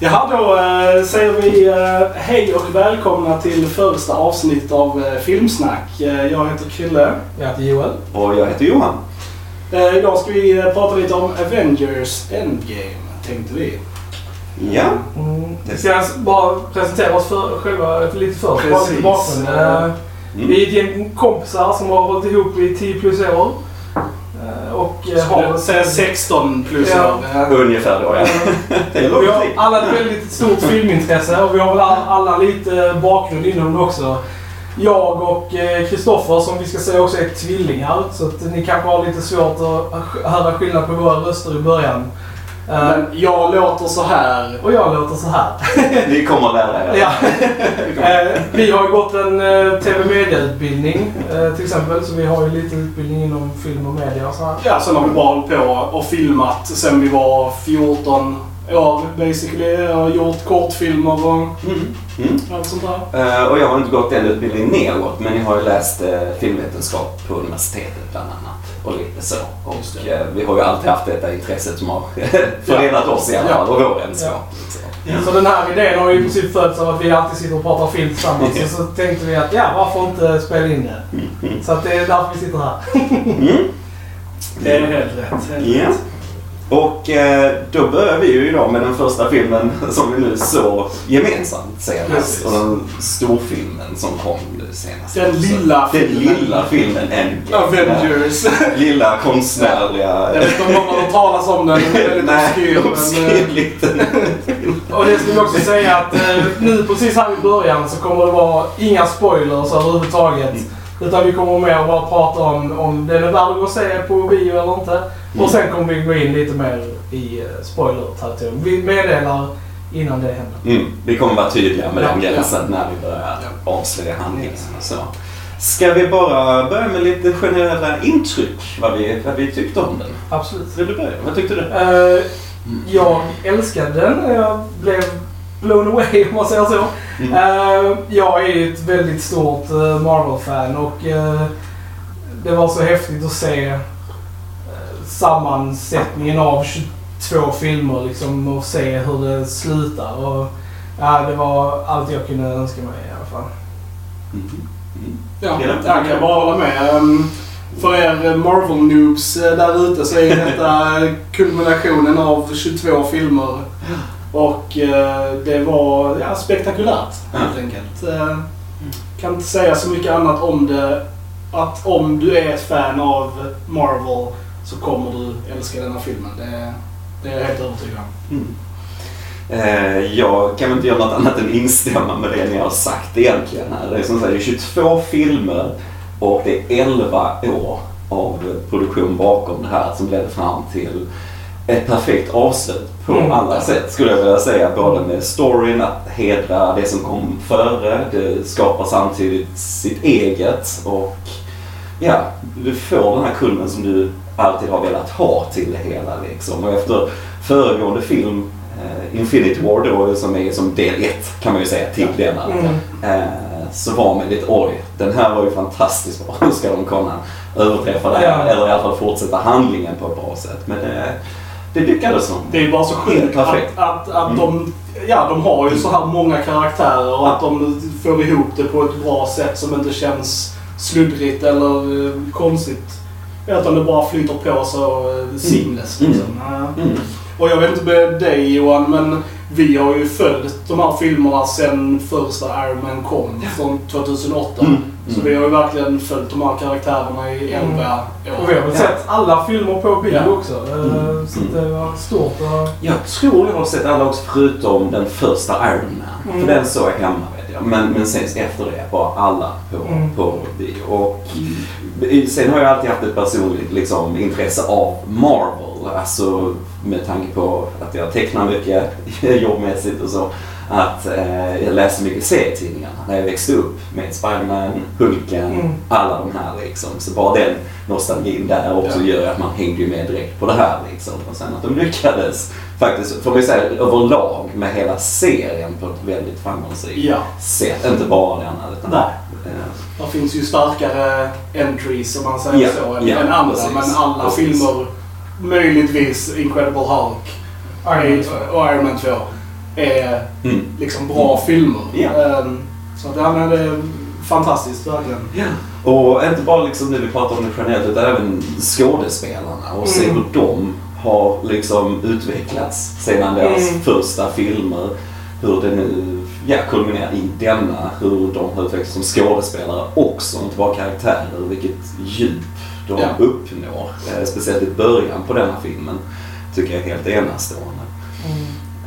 Jaha, då eh, säger vi eh, hej och välkomna till första avsnitt av eh, Filmsnack. Eh, jag heter Krille. Jag heter Joel. Och jag heter Johan. Eh, idag ska vi eh, prata lite om Avengers Endgame, tänkte vi. Ja. Mm. Vi ska alltså bara presentera oss för, själva lite först. Bara Precis. lite bakgrund. Eh, Mm. Vi är ett gäng kompisar som har hållit ihop i 10 plus år. Eh, Och eh, Skulle har... säga 16 plus Ja. år. Eh, Ungefär då, ja. Det är Vi har alla ett väldigt stort filmintresse och vi har väl alla, lite bakgrund inom det också. Jag och eh, Kristoffer som vi ska säga också är tvillingar så att ni kanske har lite svårt att höra skillnad på våra röster i början. Men jag låter så här. Och jag låter så här. Ni kommer att lära er. Ja. Eh, vi har gått en eh, TV-media-utbildning eh, till exempel, så vi har ju lite utbildning inom film och media och så här. Ja, sen har vi bara hållit på och filmat sen vi var 14 år basically. Jag har gjort kortfilmer och Mm. Mm. allt sånt där. Eh, och jag har inte gått den utbildningen neråt, men jag har ju läst eh, filmvetenskap på universitetet bland annat. Och lite så. Och eh, vi har ju alltid haft detta intresset som har förenat oss i alla fall, och vår vänskap. liksom. Så den här idén har ju i princip fötts av att vi alltid sitter och pratar film tillsammans. Och så tänkte vi att ja, varför inte spela in det? Mm. Så att det är därför vi sitter här. Mm. Det är helt rätt. Helt Ja. rätt. Och eh, då börjar vi ju idag med den första filmen som vi nu såg gemensamt senast. Och den storfilmen som kom nu senast. Den lilla Den filmen. lilla filmen Endgame. Avengers. Lilla konstnärliga... Jag vet inte om någon har talas om den. Den är väldigt Nej, obskyr. lite. Och det ska vi också säga att eh, nu precis här i början så kommer det vara inga spoilers överhuvudtaget. Utan vi kommer mer bara prata om om den är värd att gå och se på bio eller inte. Och sen kommer vi gå in lite mer i eh, spoiler-territorium. Vi meddelar innan det händer. Mm, vi kommer vara tydliga med den Ja, gränsen när vi börjar avslöja handlingen. Så. Ska vi bara börja med lite generella intryck, vad vi, vad vi tyckte om den? Absolut. Vill du börja? Vad tyckte du? Eh, jag älskade den. Jag blev blown away om man säger så. Mm. Eh, jag är ett väldigt stort eh, Marvel-fan och eh, det var så häftigt att se sammansättningen av 22 filmer liksom och se hur det slutar. Och, ja, det var allt jag kunde önska mig i alla fall. Mm. Mm. Ja, Ja. jag kan bara hålla med. Um, För er Marvel-noobs där ute så är detta kulminationen av 22 filmer. Och eh, det var ja, spektakulärt helt enkelt. Eh, Kan inte säga så mycket annat om det. Att om du är ett fan av Marvel så kommer du älska denna filmen. Det, det är jag helt övertygad om. Mm. Eh, jag kan väl inte göra något annat än instämma med det ni har sagt egentligen. Här. Det är som sagt det är 22 filmer och det är 11 år av produktion bakom det här som ledde fram till ett perfekt avslut på Mm. alla sätt skulle jag vilja säga. Både med storyn, att hedra det som kom före, det skapar samtidigt sitt eget och ja, du får den här kulmen som du alltid har velat ha till det hela liksom. Och efter föregående film, eh, Infinity War då, som är som del ett kan man ju säga till denna. Mm. Eh, så var man lite oj, den här var ju fantastiskt bra. Hur ska de kunna överträffa det här? Ja. Eller i alla fall fortsätta handlingen på ett bra sätt. Men det, det lyckades de. Det är bara så sjukt att, att, att Mm. de, ja, de har ju så här många karaktärer och att de får ihop det på ett bra sätt som inte känns sluddrigt eller eh, konstigt. Utan det bara flyter på så eh, seamless. Mm. Liksom. Ja. Mm. Och jag vet inte med dig Johan, men vi har ju följt de här filmerna sen första Iron Man kom från 2008. Mm. Så vi har ju verkligen följt de här karaktärerna i 11 år. Och vi har väl sett alla filmer på bio Ja. också. Eh, Mm. Så det var stort. Och... Jag tror jag har sett alla också förutom den första Iron Man. Mm. För den såg jag hemma. Men, men sen efter det bara alla på, Mm. på bio. Och sen har jag alltid haft ett personligt liksom, intresse av Marvel. Alltså med tanke på att jag tecknar mycket jobbmässigt och så. Att eh, jag läste mycket serietidningar när jag växte upp med Spiderman, Hulken, Mm. alla de här liksom. Så bara den nostalgin där också Ja. gör att man hängde med direkt på det här liksom. Och sen att de lyckades faktiskt, får man säga överlag med hela serien på ett väldigt framgångsrikt Ja. sätt. Inte bara den utan Nej. eh, Det finns ju starkare entries om man säger Ja, så än, ja, än andra. precis. Men alla Precis. filmer, möjligtvis Incredible Hulk Iron Man och Iron Man 2, är Mm. liksom bra filmer. Ja. Ehm, så att, ja, men det är fantastiskt verkligen. Och inte bara liksom det vi pratar om det generellt utan även skådespelarna och se Mm. hur de har liksom utvecklats sedan deras Mm. första filmer. Hur det nu ja, kulminerar i denna. Hur de har utvecklats som skådespelare också, inte bara karaktärer. Vilket djup de Ja. uppnår. Eh, speciellt i början på denna filmen tycker jag är helt enastående.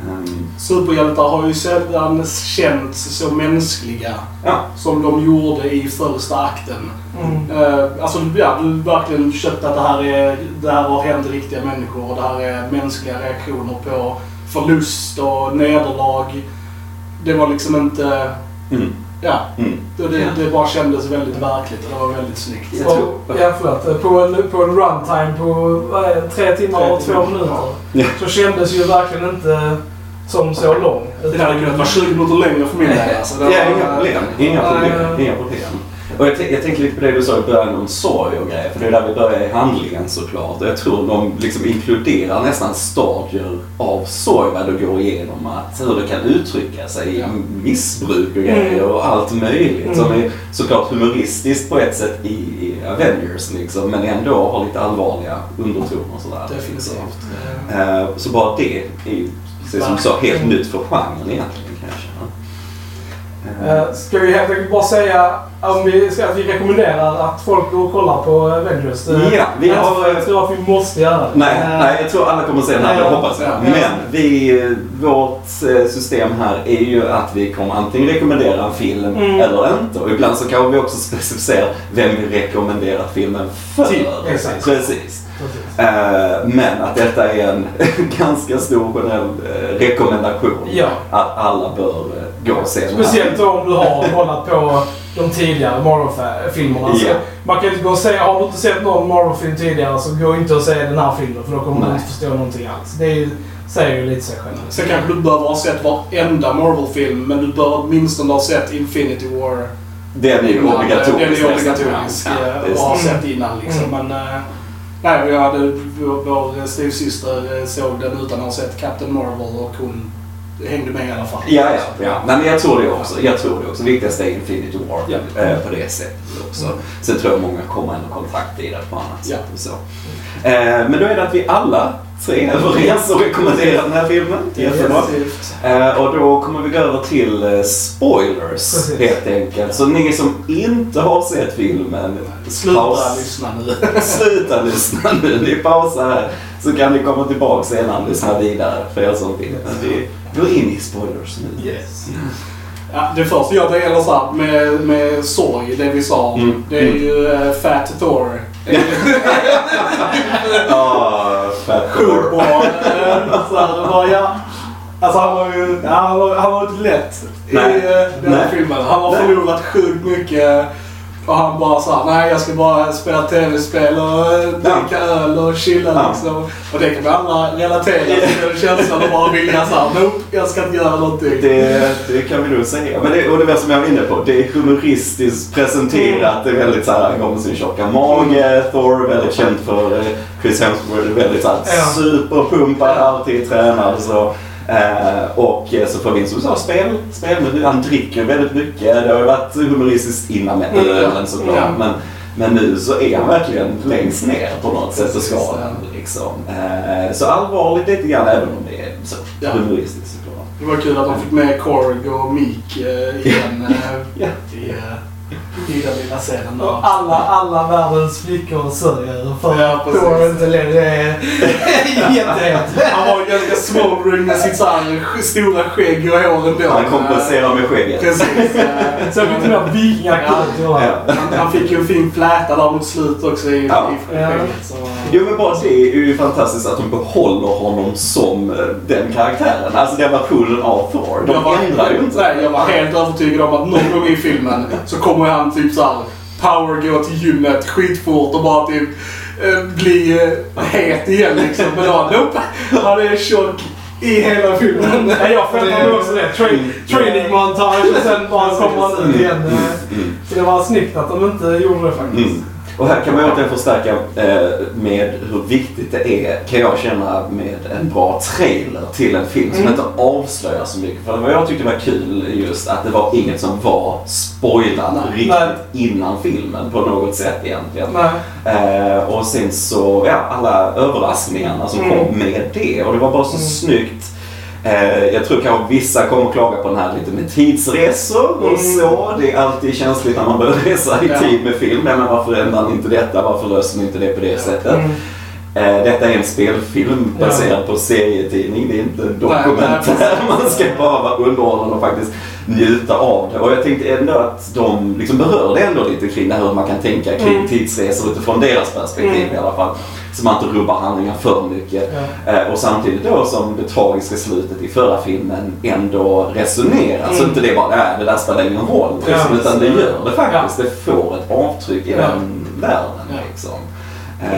Ehm, Superhjältar har ju sällan känts så mänskliga ja, som de gjorde i första akten. Mm. Uh, alltså, ja, du verkligen köpt att det här, är, det här har hänt riktiga människor och det här är mänskliga reaktioner på förlust och nederlag. Det var liksom inte... mm, Ja, mm. det, det, bara kändes väldigt verkligt och det var väldigt snyggt. Jag Och, tror- ja, förlåt. På en, på en runtime på vad är det, tre timmar Tre och två timmar. minuter Ja. så kändes ju verkligen inte som så lång. Det hade kunnat vara 20 minuter längre för min del. Alltså. Det Ja, inga problem. Inga Nej. problem. Inga problem. Och jag, jag tänker lite på det du sa i början om sorg och grejer, för det är där vi börjar i handlingen såklart. Och jag tror de liksom inkluderar nästan stadier av sorg vad du går igenom. Att hur det kan uttrycka sig i missbruk och grejer och allt möjligt. Som är såklart humoristiskt på ett sätt i, i Avengers liksom, men ändå har lite allvarliga undertoner och sådär. Definitivt. Eh, Så bara det är ju, precis som du sa, helt nytt för genren egentligen. Eh, Eh, Ska vi helt enkelt bara säga om vi, ska, att vi rekommenderar att folk går och kollar på Avengers? Det- Ja, vi har- Jag tror att vi måste göra det. Nej, Eh, nej, jag tror alla kommer att se den här, det Ja, hoppas jag. ja. Men vi, vårt eh, system här är ju att vi kommer antingen rekommendera en film Mm. eller inte. Och ibland så kan vi också specificera vem vi rekommenderar filmen för. Till, exakt. Precis. Precis. Eh, Men att detta är en ganska stor generell eh, rekommendation. Ja. Att alla bör eh, gå och se. Speciellt då om du har kollat på de tidigare Marvel-filmerna. Så Ja. Man kan inte gå och säga, har du inte sett någon Marvel-film tidigare så gå inte och se den här filmen för då kommer du Nej. inte förstå någonting alls. Det är, säger ju lite sig själv. Sen kanske du behöver ha sett varenda Marvel-film, men du bör åtminstone ha sett Infinity War. Den är ju obligatorisk. Den är obligatorisk Ja, eh, det är att ha så. sett innan liksom. Mm. Men, eh, nej, jag hade, vår, vår eh, styvsyster eh, såg den utan att ha sett Captain Marvel och hon hängde med i alla fall. Ja, ja, ja. Nej, men jag tror det också. Jag tror det också. Viktigast är Infinity War Ja. eh, på det sättet också. Sen tror jag många kommer ändå kontakt i det på annat Ja. sätt. Och så. Eh, men då är det att vi alla tre är överens och rekommenderar den här filmen. Jättebra. Eh, och då kommer vi gå över till eh, spoilers Precis. helt enkelt. Så ni som inte har sett filmen, Sluta paus- lyssna nu. Sluta lyssna nu. Ni pausar här så kan ni komma tillbaka senare och lyssna vidare för er som vill. Går in i spoilers nu. Yes. Ja, det första jag tänkte så här, med, med sorg, det vi sa, Mm. det är ju eh, Fat Thor. Ah, fat Thor. Eh, ja. Alltså han var ju, ja, han var, han var inte lätt i eh, den här Nej. filmen. Han har förlorat sjukt mycket. Och han bara såhär, nej jag ska bara spela tv-spel och eh, dricka öl och chilla Ja. liksom. Och det kan vi alla relatera till. Den känslan och bara vilja såhär, nope, jag ska inte göra någonting. Det, det kan vi nog säga. Men det, och det var som jag var inne på, det är humoristiskt presenterat. Det är väldigt så här, han går med sin tjocka mage. Thor väldigt känd för eh, Chris Hemsworth väldigt så här, Ja. superpumpad, alltid tränad så. Eh, och eh, så får vi in som du sa, spel, spel han dricker väldigt mycket. Det har ju varit humoristiskt innan med Mm, ölen såklart. Ja. Men, men nu så är han verkligen längst ner på något sätt på Precis, skalan. Liksom. Eh, så allvarligt lite grann även om det är så Ja. humoristiskt såklart. Det var kul att de fick med Korg och Meek eh, igen Ja. i, den lilla scenen. Och alla, alla världens flickor sörjer för Ja, att. Thor inte längre är jättehett. Han var ganska smoldering med sitt så här sk- stora skägg och hår ändå. Han kompenserar med skägget. Precis. Så mycket mer vikingakult. Ja. Ja. Han, han fick ju en fin fläta där mot slut också i, Ja. i skägget. Jo men bara det är ju fantastiskt att de behåller honom som eh, den karaktären. Alltså den versionen av Thor. De jag, var, ändrar ju inte. nej, jag var helt övertygad om att någon gång i filmen så kommer han typ såhär power gå till gymmet skitfort och bara typ eh, bli eh, het igen liksom. Men då, nope. Han är tjock i hela filmen. Ja, jag förväntade mig också det. Tra- training montage och sen bara kommer han ut igen. Mm. Så det var snyggt att de inte gjorde det faktiskt. Och här kan man återigen förstärka eh, med hur viktigt det är, kan jag känna, med en bra trailer till en film som Mm. inte avslöjar så mycket. För vad jag tyckte var kul just att det var inget som var spoilat riktigt Nej. innan filmen på något sätt egentligen. Eh, och sen så, ja, alla överraskningarna som Mm. kom med det. Och det var bara så Mm. snyggt. Eh, jag tror kanske vissa kommer klaga på den här lite med tidsresor och Mm. så. Det är alltid känsligt när man börjar resa i Ja. tid med film. Men varför ändrar ni inte detta? Varför löser ni inte det på det sättet? Mm. Eh, detta är en spelfilm Ja. baserad på serietidning. Det är inte en dokumentär. Man ska bara vara underhållande och faktiskt njuta av det. Och jag tänkte ändå att de liksom berörde ändå lite kring det här hur man kan tänka kring Mm. tidsresor utifrån deras perspektiv Mm. i alla fall. Så man inte rubbar handlingen för mycket. Eh, och samtidigt då som det tragiska slutet i förra filmen ändå resonerar. Så Mm. inte det bara, nej det där spelar ingen roll. Liksom, utan det gör det faktiskt. Det får ett avtryck i den världen. Ja.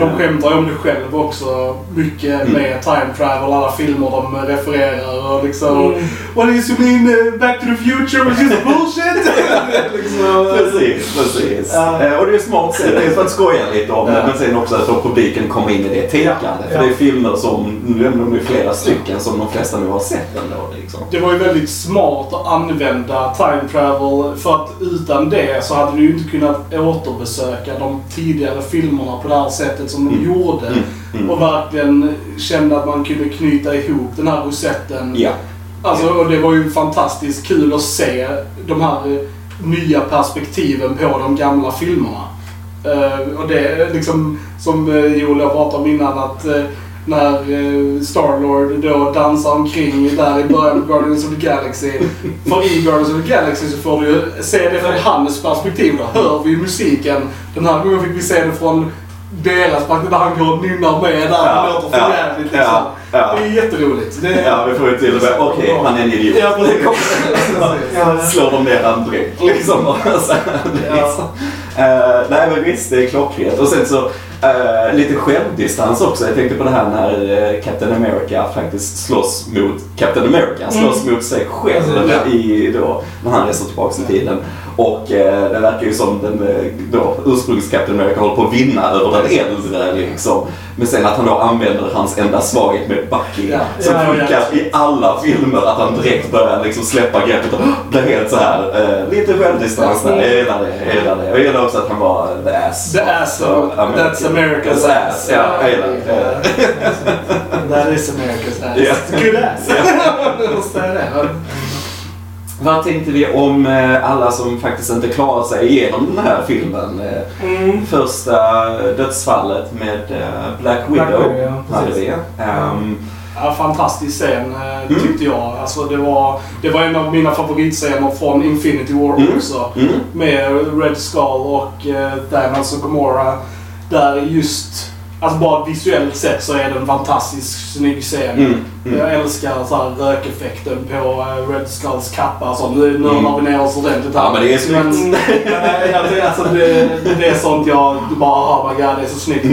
De skämtar ju om det själv också. Mycket Mm. med time travel, alla filmer de refererar och liksom... Mm. What is you mean uh, back to the future was just bullshit? liksom, Precis, precis. Eh, Och det är smart sätt, dels för att skoja lite om det, Ja. men sen också att få publiken komma in i det tänkandet. Ja. För det är filmer som, nu är det flera stycken, som de flesta nu har sett ändå. Liksom. Det var ju väldigt smart att använda time travel för att utan det så hade du ju inte kunnat återbesöka de tidigare filmerna på det här sättet som de Mm. gjorde. Mm, mm. Och verkligen kände att man kunde knyta ihop den här rosetten. Ja. Alltså, och det var ju fantastiskt kul att se de här eh, nya perspektiven på de gamla filmerna. Eh, och det är liksom, som uh, Joel jag pratade om innan, att eh, när uh, Starlord då dansar omkring där i början av Guardians of the Galaxy. För i Guardians of the Galaxy så får du ju se det från hans perspektiv. Då hör vi musiken. Den här gången fick vi se det från deras perspektiv där han går och nynnar med där. Ja, det låter ja, för jävligt liksom. ja, ja. Det är jätteroligt. Det, Ja, vi får ju till och med, okej, han är en idiot. Ja, precis. Ja. Slår de ner han direkt liksom. Och så, liksom. Eh, nej men visst, det är klockrent. Och sen så eh, lite självdistans också. Jag tänkte på det här när eh, Captain America faktiskt slåss mot Captain America. Han slåss mot sig själv Precis, i, då, när han reser tillbaks i tiden. Och eh, det verkar ju som den eh, då, ursprungs Captain America håller på att vinna över den äldre liksom. Men sen att han då använder hans enda svaghet med Bucky. Ja. Som Ja, ja, funkar i alla filmer. Att han direkt börjar liksom släppa greppet och blir helt så här eh, lite självdistans där. Jag gillar det. Jag gillar det. Jag gillar också att han var the ass. The ass. Så, That's America's ass. ass. Ja, jag gillar det. That is America's ass. Ja. Good ass. Vad tänkte vi om eh, alla som faktiskt inte klarar sig igenom den här filmen? Eh, Mm. Första dödsfallet med eh, Black Widow. Black Widow, ja, hade precis. vi. Ehm, Ja, fantastisk scen Mm. tyckte jag. Alltså, det, var, det var en av mina favoritscener från Infinity War Mm. också. mm, Med Red Skull och eh, Thanos och Gamora. Där just, alltså bara visuellt sett så är det en fantastisk snygg scen. mm, mm. Jag älskar så här rökeffekten på eh, Red Skulls kappa. Så nu nördar Mm. vi ner oss ordentligt här. Ja, men det är snyggt. Men, nej, alltså, alltså, det, det är sånt jag bara, oh my god, det är så snyggt.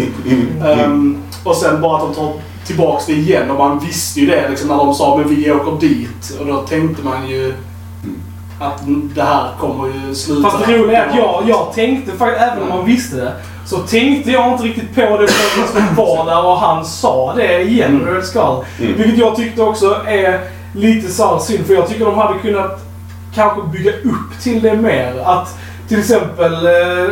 Ehm, och sen bara att de tar tillbaks det igen och man visste ju det liksom när de sa men vi åker dit. Och då tänkte man ju att det här kommer ju sluta. Fast det roliga är att jag, jag tänkte faktiskt, även om man visste det, så tänkte jag inte riktigt på det förrän jag var där och han sa det igen, Mm. Red Skull. Mm. Vilket jag tyckte också är lite så synd, för jag tycker de hade kunnat kanske bygga upp till det mer. Att till exempel, eh,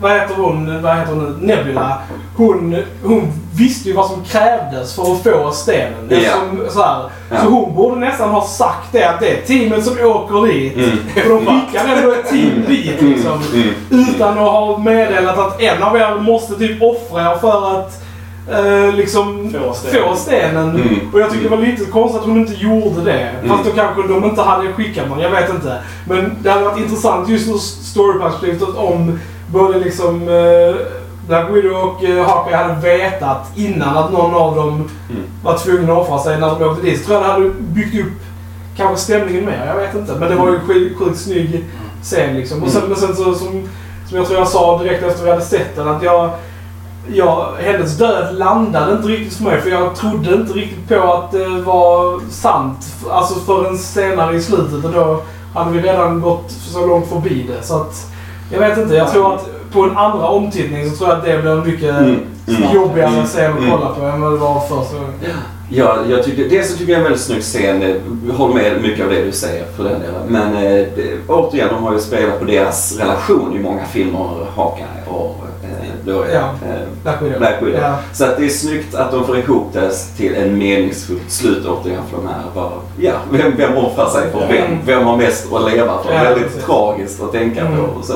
vad heter hon, vad heter hon nu? Nebula. Hon, hon visste ju vad som krävdes för att få stenen. Ja. Eftersom, så, här, Ja. så hon borde nästan ha sagt det, att det är teamet som åker dit. Mm. För de skickar ändå ett team dit liksom. Mm. Utan att ha meddelat att en av er måste typ offra er för att eh, liksom Få stenen. få stenen. Mm. Och jag tycker det var lite konstigt att hon inte gjorde det. Mm. Fast då kanske de inte hade skickat någon, jag vet inte. Men det hade varit intressant just ur storyperspektivet om både liksom eh, Black Widow och eh, Hawkeye hade vetat innan att någon av dem Mm. var tvungen att offra sig när de åkte dit. Så tror jag det hade byggt upp kanske stämningen mer. Jag vet inte. Men det var ju sjukt, sjukt snygg scen liksom. Och sen, Mm. men sen så som, som jag tror jag sa direkt efter vi hade sett den att jag Ja, hennes död landade inte riktigt för mig för jag trodde inte riktigt på att det var sant. Alltså förrän senare i slutet och då hade vi redan gått så långt förbi det. Så att, jag vet inte, jag tror att på en andra omtittning så tror jag att det blir mycket Mm, mm. jobbigare att se och Mm. kolla på än vad det var första gången. Ja, jag tycker, dels så tycker jag en väldigt snygg scen. Håller med mycket av det du säger för den delen. Men eh, återigen, de har ju spelat på deras relation i många filmer, Hawkeye och då är, Ja. eh, Black Widow. Black Widow. Ja. Så att det är snyggt att de får ihop det till en meningsfullt slut återigen för de här. Bara, ja, vem, vem offrar sig för vem? Vem har mest att leva för? Ja, väldigt precis. tragiskt att tänka Mm. på. Och, så.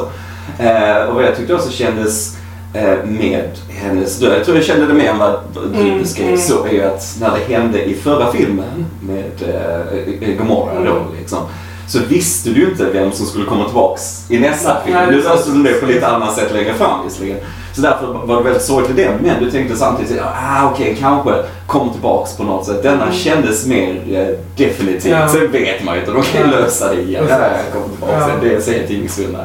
Eh, och vad jag tyckte också kändes eh, med hennes död, jag tror jag kände det mer än vad du Mm, beskrev, mm. så är att när det hände i förra filmen med eh, Gomorra då Mm. liksom. Så visste du inte vem som skulle komma tillbaks i nästa film. Nu löste du det på lite annat sätt längre fram visserligen. Så därför var det väldigt sorgligt i det. Men du tänkte samtidigt, ah, okej, kanske kom tillbaks på något sätt. Denna Mm. kändes mer eh, definitivt. Ja. Sen vet man ju inte, de kan ju Ja. lösa det igen. Ja, jag kommer tillbaks. Ja. Det är helt ingesvinna.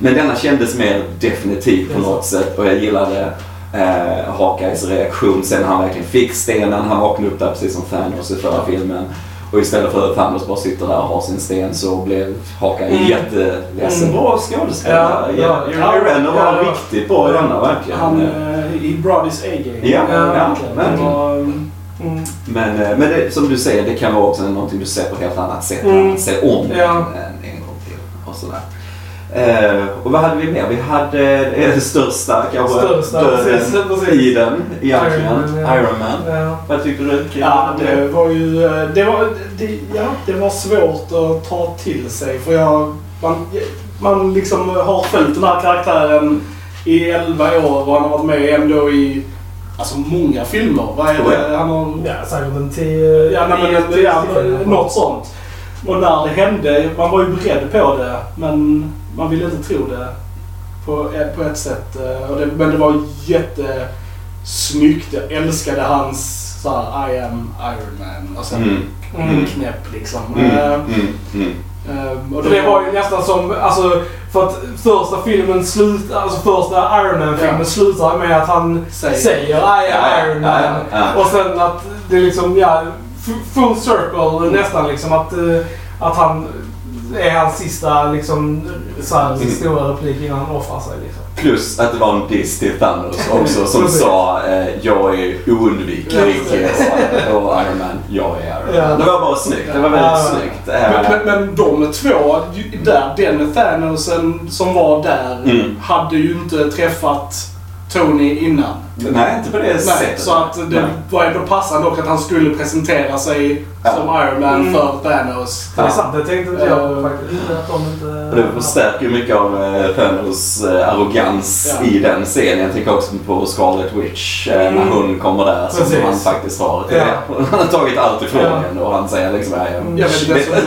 Men denna kändes mer definitiv på något sätt. Och jag gillade eh, Hawkeyes reaktion sen när han verkligen fick stenen. Han vaknade upp där precis som Thanos i förra filmen. Och istället för att Thanos bara sitter där och har sin sten så blev Hawkeye Mm. jätteledsen. Mm. Bra skådespelare. Ja, Ja, ja. Jeremy Renner var Ja, riktigt bra i denna verkligen. Han eh, i Brody's A-game. Ja, ja, verkligen. Var, Mm. Men, eh, men det, som du säger, det kan vara också någonting du ser på ett helt annat sätt. Mm. Att se om Ja. en, en gång till. Och sådär. Eh, och vad hade vi mer? Vi hade eh, det största kanske Största, döden precis, precis. i den egentligen. Iron Man, ja. Iron Man. Ja. Vad tyckte du? Kring ja, den? det var ju eh, det var, det, ja, det var svårt att ta till sig. För jag, man, man liksom har följt den här karaktären i 11 år och han har varit med ändå i alltså, många filmer. Vad är det? Han har Ja, säkert en tio... Ja, nej, men, ja, något sånt. Och när det hände, man var ju beredd på det, men man ville inte tro det på, ett- på ett sätt. Eh, Och det, men det var jättesnyggt. Jag älskade hans så här, I am Iron Man. Och sen Mm. Mm. knäpp liksom. Mm. Eh, Mm. Mm. eh, och det var ju nästan som, alltså för att första filmen slut, alltså första Iron Man-filmen Ja. slutar med att han Säger. säger I am Iron Man. ja, ja. Och sen att det liksom, ja, full circle nästan liksom att, eh, att han är hans sista liksom så här, Mm. stora replik innan han offrar sig liksom. Plus att det var en diss till Thanos också som sa eh, jag är oundviklig och, och Iron Man, jag är Iron Man. Ja. Det var bara snyggt. Det var väldigt Ja. snyggt. Men, Eh, men, men de två, där, den Thanosen som var där, Mm. hade ju inte träffat Tony innan. Nej, inte på det Nej, sättet. så att det Nej. var ändå passande också att han skulle presentera sig Ja. som Iron Man Mm. för Thanos. Det är sant, det tänkte inte jag Eh, faktiskt. Att de inte... Och det förstärker ju mycket av eh, Thanos eh, arrogans Ja. i den scenen. Jag tänker också på Scarlet Witch Mm. när hon kommer där som Precis. han faktiskt har. Ja. Han har tagit allt ifrån Ja. henne och han säger liksom ja, jag, vet inte ens vem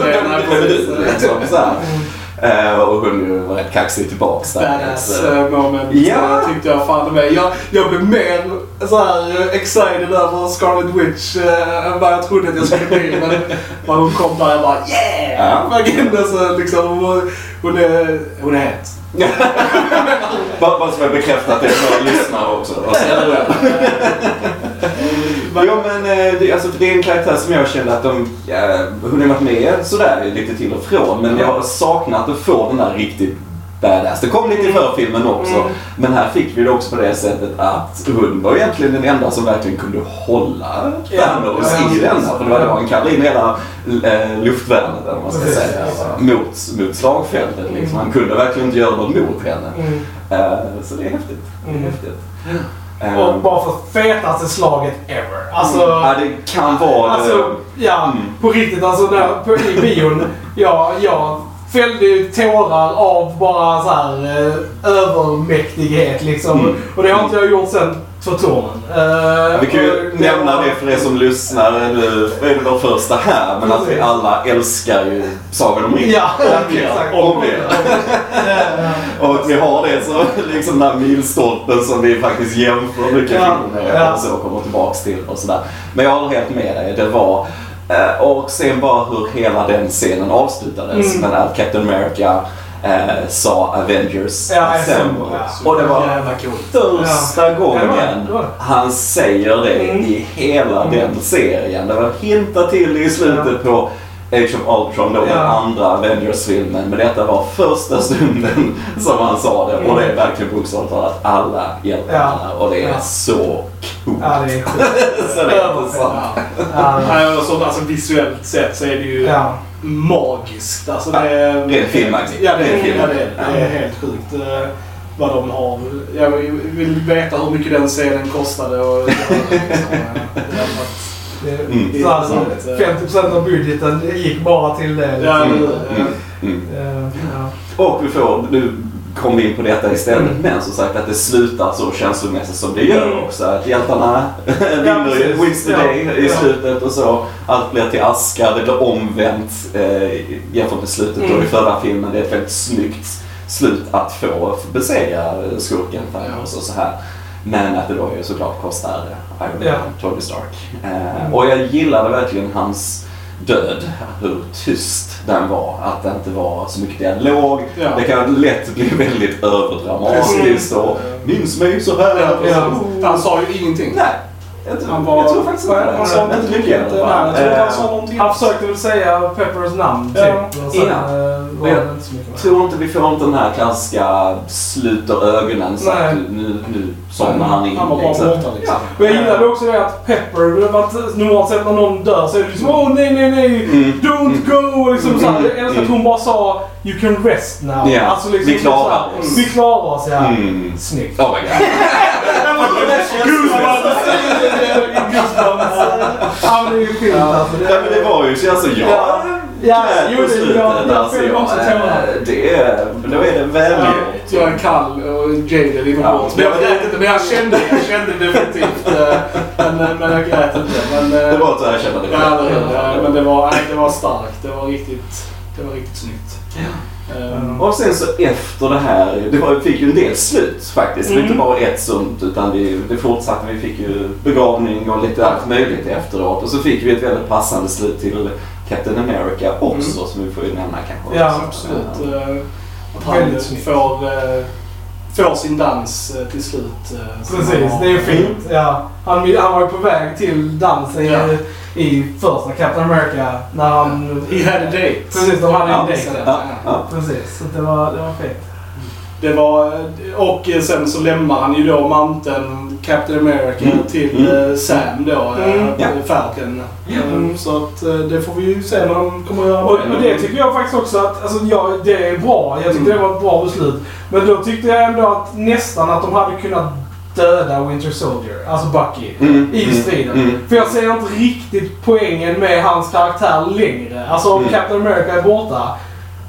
det är. Är. Eh, och hon var rätt kaxig tillbaks där. Badass eh, moment Ja. eh, tyckte jag fan med. Jag, jag blev mer så här excited över Scarlet Witch eh, än vad jag trodde att jag skulle bli. Men när hon kom där jag bara yeah! Ja. Alltså, liksom, hon, är, hon är het. Bara, så jag bekräftat det för våra lyssnare också. Ja men eh, det, alltså, det är en karaktär som jag kände att de, hon har varit med sådär lite till och från men jag har saknat att få den där riktigt badass. Det kom lite i förfilmen också. Mm. Men här fick vi det också på det sättet att hon var egentligen den enda som verkligen kunde hålla Thanos ja, i denna. För det var då han kallade in hela eh, luftvärnet eller man ska säga. Mot, mot slagfältet liksom. Han kunde verkligen inte göra något mot henne. Mm. Eh, så det är häftigt. Det är Mm. häftigt. Eh, Och bara för fetaste slaget ever. Alltså, ja, det kan vara... alltså ja, Mm. på riktigt alltså när, på, i bion. Ja, jag fällde ju tårar av bara så här eh, övermäktighet liksom. Mm. Och det har inte jag gjort sen Tornen. Uh, Vi kan ju nämna det för er som lyssnar nu. Det är vår första här, men att vi alla älskar ju Sagan om ringen. Ja. Om det. Och vi har det så liksom den här milstolpen som vi faktiskt jämför mycket Ja, filmer ja. och så kommer tillbaks till och sådär. Men jag håller helt med dig. Det var eh, och sen bara hur hela den scenen avslutades. Mm. Men att Captain America eh, sa Avengers Ja, Assemble. Assemble, Och det var Jävla coolt. första Ja, det var det, gången det var det. han säger det Mm. i hela Mm. den serien. Det var hintat till i slutet på Age of Ultron, då den Ja. andra Avengers-filmen. Men detta var första stunden som han sa det. Och det är verkligen bokstavligt talat alla hjältar Ja. Och det är Ja. så coolt. Ja, det är sjukt. så det är intressant. Ja, Nej, och så, alltså, visuellt sett så är det ju ja. Magiskt. Alltså, det, är, det är filmmässigt. Ja, det Det är är, ja, film. det, är, det är helt sjukt eh, vad de har. Jag vill veta hur mycket den scenen kostade. Och, liksom, eh, det Det, Mm. så alltså, intressant. 50% av budgeten gick bara till det. Ja, liksom. det- Mm, mm, mm. Eh, ja. Och vi får, nu kom in på detta istället, Mm. men som sagt att det slutar så känslomässigt som det gör Mm. också. Att hjältarna vinner precis. Wins the Ja, Day i ja. slutet och så. Allt blir till aska, det blir omvänt eh, jämfört med slutet då Mm. i förra filmen. Det är ett väldigt snyggt slut att få besegra skurken Thanos och så här. Men att det då ju såklart kostar Iron Man, Ja. Tony Stark. Eh, Mm. Och jag gillade verkligen hans död, hur tyst den var. Att det inte var så mycket dialog. Ja. Det kan lätt bli väldigt överdramatiskt och minns mig så här. Ja, ja. Han sa ju ingenting. Nej, jag tror, Han var, jag tror faktiskt inte det. Han sa inte mycket. han Eh. Han försökte väl säga Peppers namn typ. Ja. Och sen Ja. eh, var Ja. det inte så mycket mer. Jag tror inte vi får inte den här klassiska sluter ögonen så Nej. att nu, nu somnar han in. Han var bara liksom. borta liksom. Och jag gillade också det att Pepper, att normalt sett när någon dör så är det liksom åh nej nej nej, Mm. don't go! Liksom så här. Jag älskar att Mm. hon bara sa you can rest now. Ja, Alltså liksom vi klarar så här, oss. Vi klarar oss ja. Mm. Snyggt. Oh my god. Goosebumps. Ja men det är ju fint alltså. Ja, men det var ju så alltså, jag Ja. Jo, det- slutet. jag- jag alltså, också jag, tårar. eh, det är, då är det välgjort. Jag är kall och jaded inombords. Ja. Men jag grät inte. Men jag kände, jag kände definitivt. eh, Men, men jag grät inte. Men, eh, Det var att erkänna det Ja, ja, men det var, det var starkt. Det var riktigt, det var riktigt snyggt. Ehm, Och sen så efter det här, det var, vi fick ju en del slut faktiskt. Det var inte Mm. bara ett sånt utan vi, det fortsatte. Vi fick ju begravning och lite allt möjligt efteråt. Och så fick vi ett väldigt passande slut till Captain America också som vi får ju nämna kanske. Ja, också. absolut. eh, Att han Väldigt snyggt. får, eh, får sin dans eh, till slut. Precis, det är fint. Ja. Han, han var ju på väg till dansen Ja. i, i första Captain America när han... He had a date. Precis, de hade en dejt. Ja, ja. Precis, så det var, det var fint. Det var, och sen så lämnar han ju då manteln Captain America Mm. till Mm. eh, Sam då, eh, Mm. Ja. Falcon. Mm. Eh, Så att det får vi ju se när de kommer att göra. Och, och det tycker jag faktiskt också att, alltså ja, det är bra. Jag tyckte Mm. det var ett bra beslut. Men då tyckte jag ändå att nästan att de hade kunnat döda Winter Soldier, alltså Bucky, Mm, i mm, striden. mm. För jag ser inte riktigt poängen med hans karaktär längre. Alltså om Mm. Captain America är borta.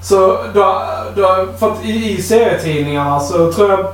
Så då, då, för att i, i serietidningarna så tror jag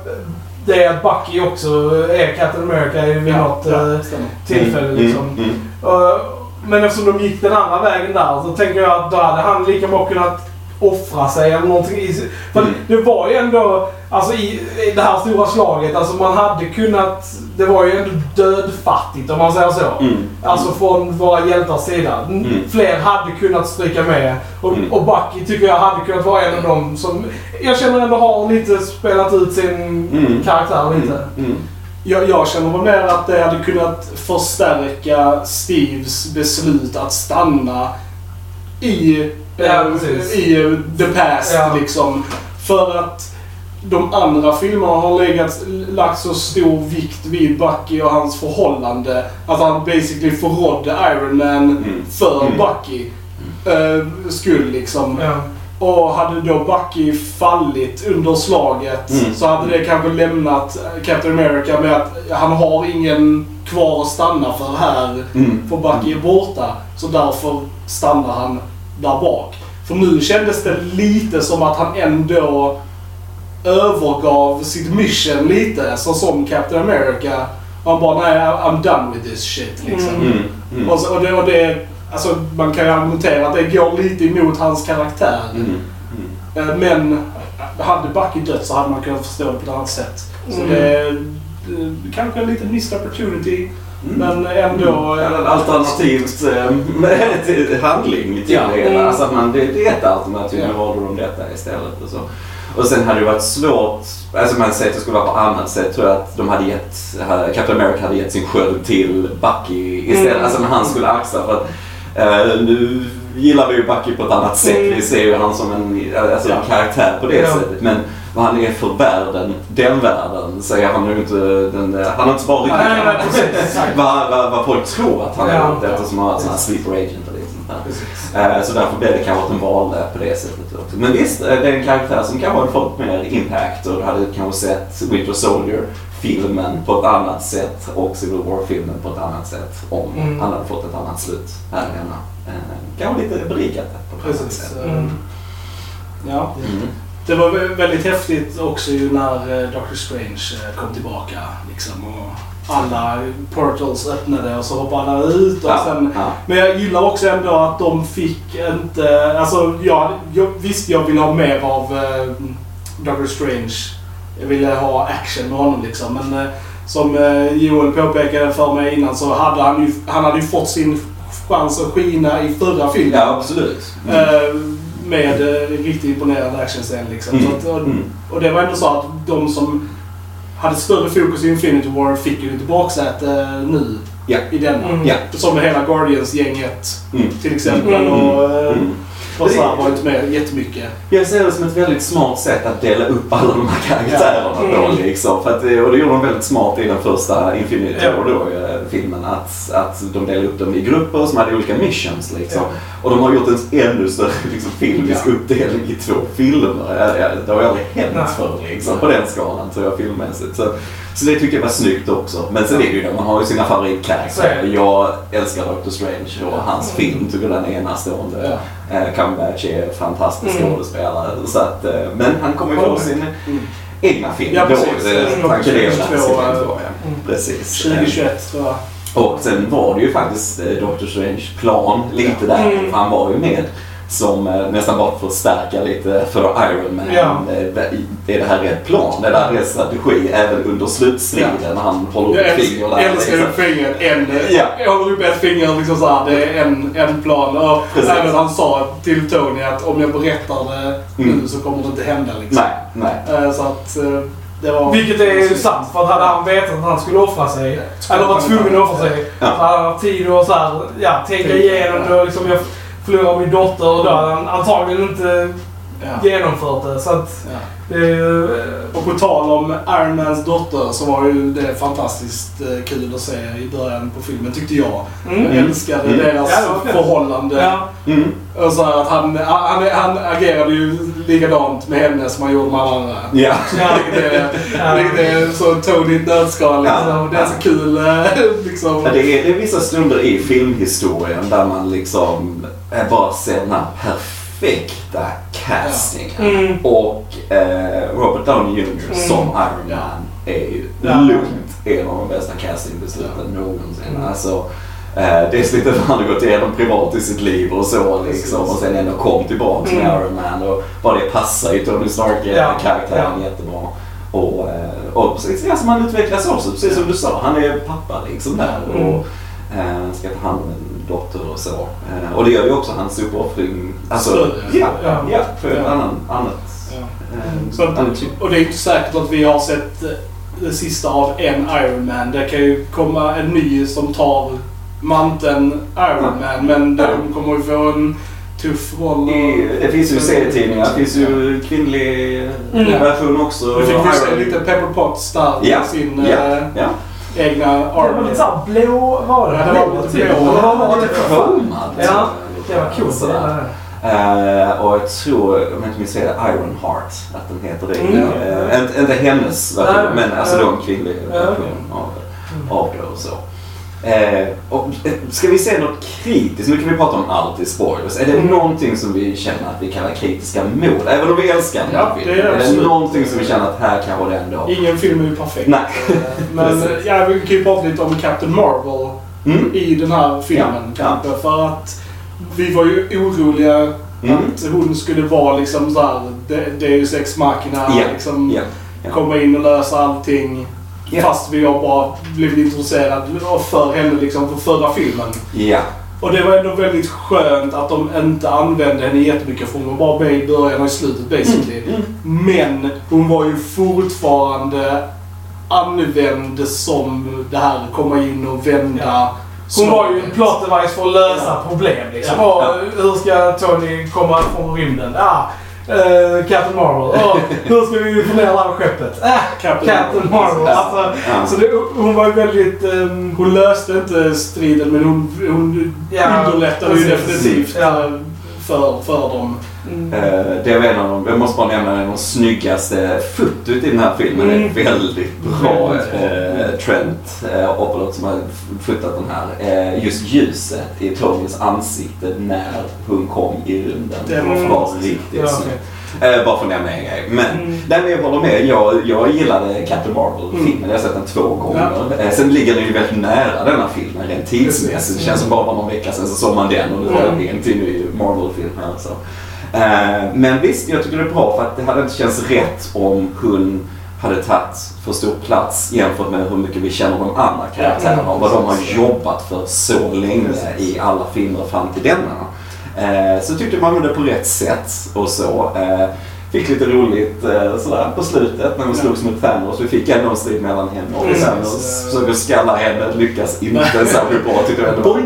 det är att Bucky också är Captain America vid något ja, eh, stämmer. tillfälle Mm, liksom. mm, mm. Men eftersom de gick den andra vägen där så tänker jag att då hade han lika bra kunnat offra sig eller någonting. För Mm. det var ju ändå, alltså i, det här stora slaget, alltså man hade kunnat, det var ju ändå dödfattigt om man säger så. Mm. Alltså från våra hjältars sida. Mm. Fler hade kunnat stryka med. Och, Mm. och Bucky tycker jag hade kunnat vara en av dem som jag känner ändå har lite spelat ut sin Mm. karaktär lite. Mm. Jag, jag känner väl mer att det hade kunnat förstärka Steves beslut att stanna i, Ja, eh, precis. i eh, the past Ja. liksom. För att de andra filmerna har legat, lagt så stor vikt vid Bucky och hans förhållande. Att han basically förrådde Iron Man Mm. för Mm. Bucky. Uh, skull liksom. Ja. Och hade då Bucky fallit under slaget Mm. så hade det kanske lämnat Captain America med att han har ingen kvar att stanna för här. Mm. För Bucky är borta. Så därför stannar han där bak. För nu kändes det lite som att han ändå övergav sitt mission lite. Så som Captain America. Han bara nej, I'm done with this shit liksom. Mm. Mm. Mm. Och, så, och, det, och det, alltså, man kan ju argumentera att det går lite emot hans karaktär. Mm. Mm. Eh, Men hade Bucky dött så hade man kunnat förstå det på ett annat sätt. Så Mm. det är eh, kanske en liten missed opportunity. Mm. Men ändå... eh, Eller alternativt eh, med till handling till Ja. det hela. Mm. Alltså att man, det, det är ett alternativ. Nu valde de detta istället. Och, så. och sen hade det varit svårt, alltså man säger att det skulle vara på annat sätt. Tror jag att de hade gett, hade- Captain America hade gett sin sköld till Bucky istället. Mm. Alltså när han skulle axla. För att, eh, nu gillar vi ju Bucky på ett annat sätt. Mm. Vi ser ju han som en, alltså en karaktär på det Ja. sättet. Men vad han är för världen, den världen, säger han ju inte. Den, han har inte svarat riktigt. Nej, nej, precis. Vad, vad, vad folk tror att han är Ja. ute efter som har sån här sleeper agent och lite sånt där. Eh, Så därför blev det kanske att de valde på det sättet också. Men visst, eh, det är en karaktär som kanske hade fått mer impact och du hade kanske sett Winter Soldier-filmen på ett annat sätt och Civil War-filmen på ett annat sätt om Mm. han hade fått ett annat slut här hemma. Eh, Kanske lite berikat på ett annat Precis. sätt. Mm. Ja. Mm. Det var vä- väldigt häftigt också ju när eh, Doctor Strange eh, kom tillbaka. Liksom, och alla portals öppnade och så hoppade han ut. Och Ja, sen, ja. men jag gillar också ändå att de fick inte... Alltså, jag, jag, visst, jag vill ha mer av eh, Doctor Strange. Jag ville ha action med honom liksom. Men eh, som eh, Joel påpekade för mig innan så hade han ju, han hade ju fått sin chans att skina i förra filmen. ja, absolut. Mm. Eh, med eh, riktigt imponerande actionscen liksom. Mm. Att, och, Mm. och det var ändå så att de som hade större fokus i Infinity War fick ju ett baksäte eh, nu Ja. i denna. Mm. Ja. Som hela Guardians-gänget Mm. till exempel. Mm. Och, eh. Och så här var inte med jättemycket. Jag ser det som ett väldigt smart sätt att dela upp alla de här karaktärerna Ja. då liksom. För att, det- och det gjorde de väldigt smart i den första Infinity Ja. War då, eh, filmen. Att, att de delade upp dem i grupper som hade olika missions liksom. Ja. Och de har gjort en ännu större liksom, filmisk Ja. uppdelning i två filmer. Ja, ja, Det har aldrig hänt Nej. förr liksom, på den skalan tror jag filmmässigt. Så, så det tycker jag var snyggt också. Men sen är det ju det, man har ju sina favoritkaraktärer. Jag älskar Doctor Strange och hans Mm. film tycker den är enastående. Eh, Cumberbatch är fantastisk Mm. skådespelare. Så att, eh, men han kommer ju få sin Mm. egna film Ja, då. precis. Det- Mm. Tanken är att han 22, ska eh, inte vara, ja. Mm. Precis. 2021 tror jag. Och sen var det ju faktiskt eh, Doctor Strange plan lite där. Mm. För han var ju med som eh, nästan bara för att stärka lite för Iron Man. Ja. Eh, Är det här rätt plan? Är det här rätt strategi även under slutstriden när han håller upp där? jag älskar upp fingret. En, Ja. Jag håller upp ett finger liksom så här, Det är en, en plan. Och Precis. även han sa till Tony att om jag berättar det Mm. nu så kommer det inte hända. Liksom. Nej, nej. Eh, Så att eh, det var... Vilket är sant, för hade han vetat att han skulle offra sig, eller var tvungen att offra sig, Ja. så hade han haft tid att så här, ja, tänka igenom det och liksom, jag förlorar min dotter och då hade han antagligen inte Ja. genomfört det. Så att Ja. Eh, Och på tal om Iron Mans dotter så var ju det fantastiskt eh, kul att se i början på filmen tyckte jag. Mm. Jag älskade Mm. deras Ja, förhållande. Ja. Mm. Och så att han, han, han agerade ju likadant med henne som han gjorde med alla andra. Ja. Ja. Vilket är, vilket är så Tony i ett nötskal liksom. Ja. Det är så kul eh, liksom. Ja, det, är, det är vissa stunder i filmhistorien där man liksom bara ser den här perfekta castingen. Mm. Och eh, Robert Downey Jr. Mm. som Iron Ja. Man är ju Ja. lugnt en av de bästa castingbesluten någonsin. Mm. Alltså, eh, dels lite vad han har gått igenom privat i sitt liv och så liksom. Och sen ändå kom tillbaka med Mm. Iron Man. Och bara det passar ju Tony Ja. Stark-karaktären jättebra. Och, eh, och precis ja, som han utvecklas också, precis som du sa. Han är pappa liksom där. Mm. Och, eh, ska ta hand om en dotter och så. Eh, och det gör ju också hans uppoffring. Alltså, Större. ja, Ja. ja, för Ja. annan, annat. Ja. eh, Så att, annat typ. och det är inte säkert att vi har sett eh, det sista av en Iron Man. Det kan ju komma en ny som tar manteln Iron Man. Men de kommer ju få en tuff roll. I, det finns ju serietidningar, det finns ju kvinnlig Mm. version också. Vi fick ju se lite Pepper Potts där Ja, sin ja, eh, ja. Egna Det var armor. lite såhär blå, var det? Ja, det var lite blå. Var lite Chromad. Ja, det var coolt. Eh, och jag tror, om jag inte minns fel, Iron Heart, att den heter det. Mm. Eh, inte, inte hennes version, Nej, men alltså ja. då en kvinnlig Ja, version okej. av, av det och så. Eh, och, eh, ska vi se något kritiskt? Nu kan vi prata om allt i spoilers. Är det Mm. någonting som vi känner att vi kan vara kritiska mot? Även om vi älskar den Ja, det är filmen. Är det någonting som vi känner att här kanske det ändå... Ingen film är ju perfekt. Nej. Eh, Men ja, vi kan ju prata lite om Captain Marvel Mm. i den här filmen Ja, kanske. För att vi var ju oroliga Mm. att hon skulle vara liksom såhär De- Deus Ex Machina. Ja, Liksom Ja. ja. komma in och lösa allting. Ja. Fast vi har bara blivit introducerade för henne liksom för förra filmen. Ja. Och det var ändå väldigt skönt att de inte använde henne jättemycket för hon var bara med i början och i slutet basically. Mm. Men hon var ju fortfarande använd som det här komma in och vända Hon var ju en plot device för att lösa problem liksom. Ja. Och hur ska Tony komma från rymden? Ah, eh, Captain Marvel. Oh, hur ska vi få ner det här skeppet? Ah, Captain Captain Marvel. Ja. Alltså, Ja. så det, hon var väldigt... ehm, Hon löste inte striden men hon, hon Ja, underlättade ju definitivt Ja. eh, för, för dem. Mm, Eh, Det var en av de, jag måste bara nämna en av de snyggaste fotot i den här filmen. Mm. väldigt bra. Väldigt bra. Eh, Trent eh, Opolot som har fotat den här. Eh, just ljuset i Tonys ansikte när hon kom i rymden. Det var var riktigt ja, snyggt. Eh, bara för att nämna en grej. Men Mm. nej, men jag håller med. Jag, jag gillade Captain Marvel-filmen. Jag har sett den två gånger. Eh, sen ligger den ju väldigt nära denna filmen rent tidsmässigt. Det känns som bara någon vecka sedan så såg man den och nu var det en till ny Marvel-film här. Så. Eh, men visst, jag tycker det är bra för att det hade inte känts rätt om hon hade tagit för stor plats jämfört med hur mycket vi känner de andra karaktärerna och vad de har jobbat för så länge i alla filmer fram till denna. Eh, så tyckte man det på rätt sätt och så. Fick lite roligt eh, sådär på slutet när hon slogs mot Thanos. Vi fick ändå en strid mellan henne och Mm. Thanos. Försöker skalla henne, lyckas inte särskilt bra tyckte jag. ändå.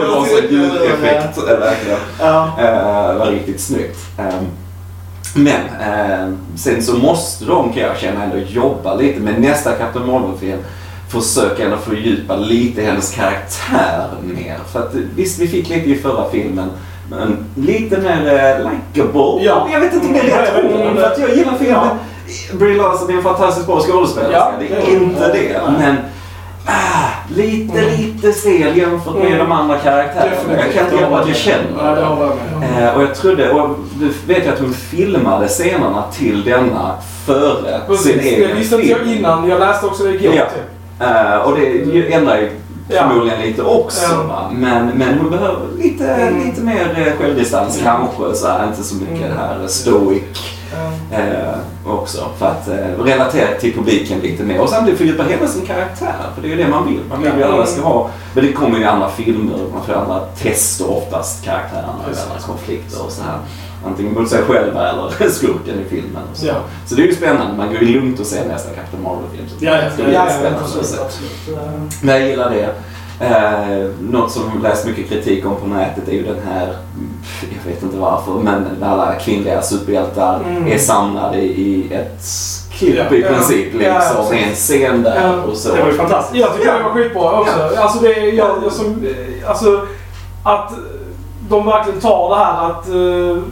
Det var så ljudeffekt, eh, verkligen. Ja. Eh, var riktigt snyggt. Eh, men eh, sen så måste de, kan jag känna, ändå jobba lite med nästa Captain Marvel-film. Försöka ändå fördjupa lite hennes karaktär mer. För att visst, vi fick lite i förra filmen. Men lite mer eh, likeable. Ja. Jag vet inte om det är rätt ord. För att jag gillar filmen. Brie Larson är en fantastiskt bra skådespelerska. Ja, det det är inte det. Men ah, lite, Mm. lite stel jämfört med Mm. de andra karaktärerna. Jag kan inte hjälpa att jag känner Ja, det det. Eh, och jag trodde, och du vet jag att hon filmade scenerna till denna före sin Precis, det egen visste inte jag film. innan. Jag läste också det igår. Ja. Typ. Eh, och det ändrar ju Ja. Förmodligen lite också. Ja. Men, men hon behöver lite, Mm. lite mer eh, självdistans kanske. Så här, inte så mycket Mm. det här stoic Ja. eh, också. För att eh, relatera till publiken lite mer. Och samtidigt fördjupa hela sin karaktär. För det är ju det man vill. Man vill ju att alla ska ha. Men det kommer ju i andra filmer. Man får andra tester oftast karaktärerna Precis. alla konflikter och så här. Antingen mot sig själva eller skurken i filmen. Och så. Ja. så det är ju spännande. Man går ju lugnt och ser nästa Captain Marvel-film. så Ja, ja, det är ja, ja, absolut. Men jag gillar det. Eh, något som läst mycket kritik om på nätet är ju den här, jag vet inte varför, men när alla kvinnliga superhjältar Mm. är samlade i ett klipp Ja. i princip. Ja. Ja, Liksom, precis. en scen där Ja. och så. Det var ju fantastiskt. Jag tycker det var skitbra också. Alltså, det, jag, jag som, eh, alltså att de verkligen tar det här att uh,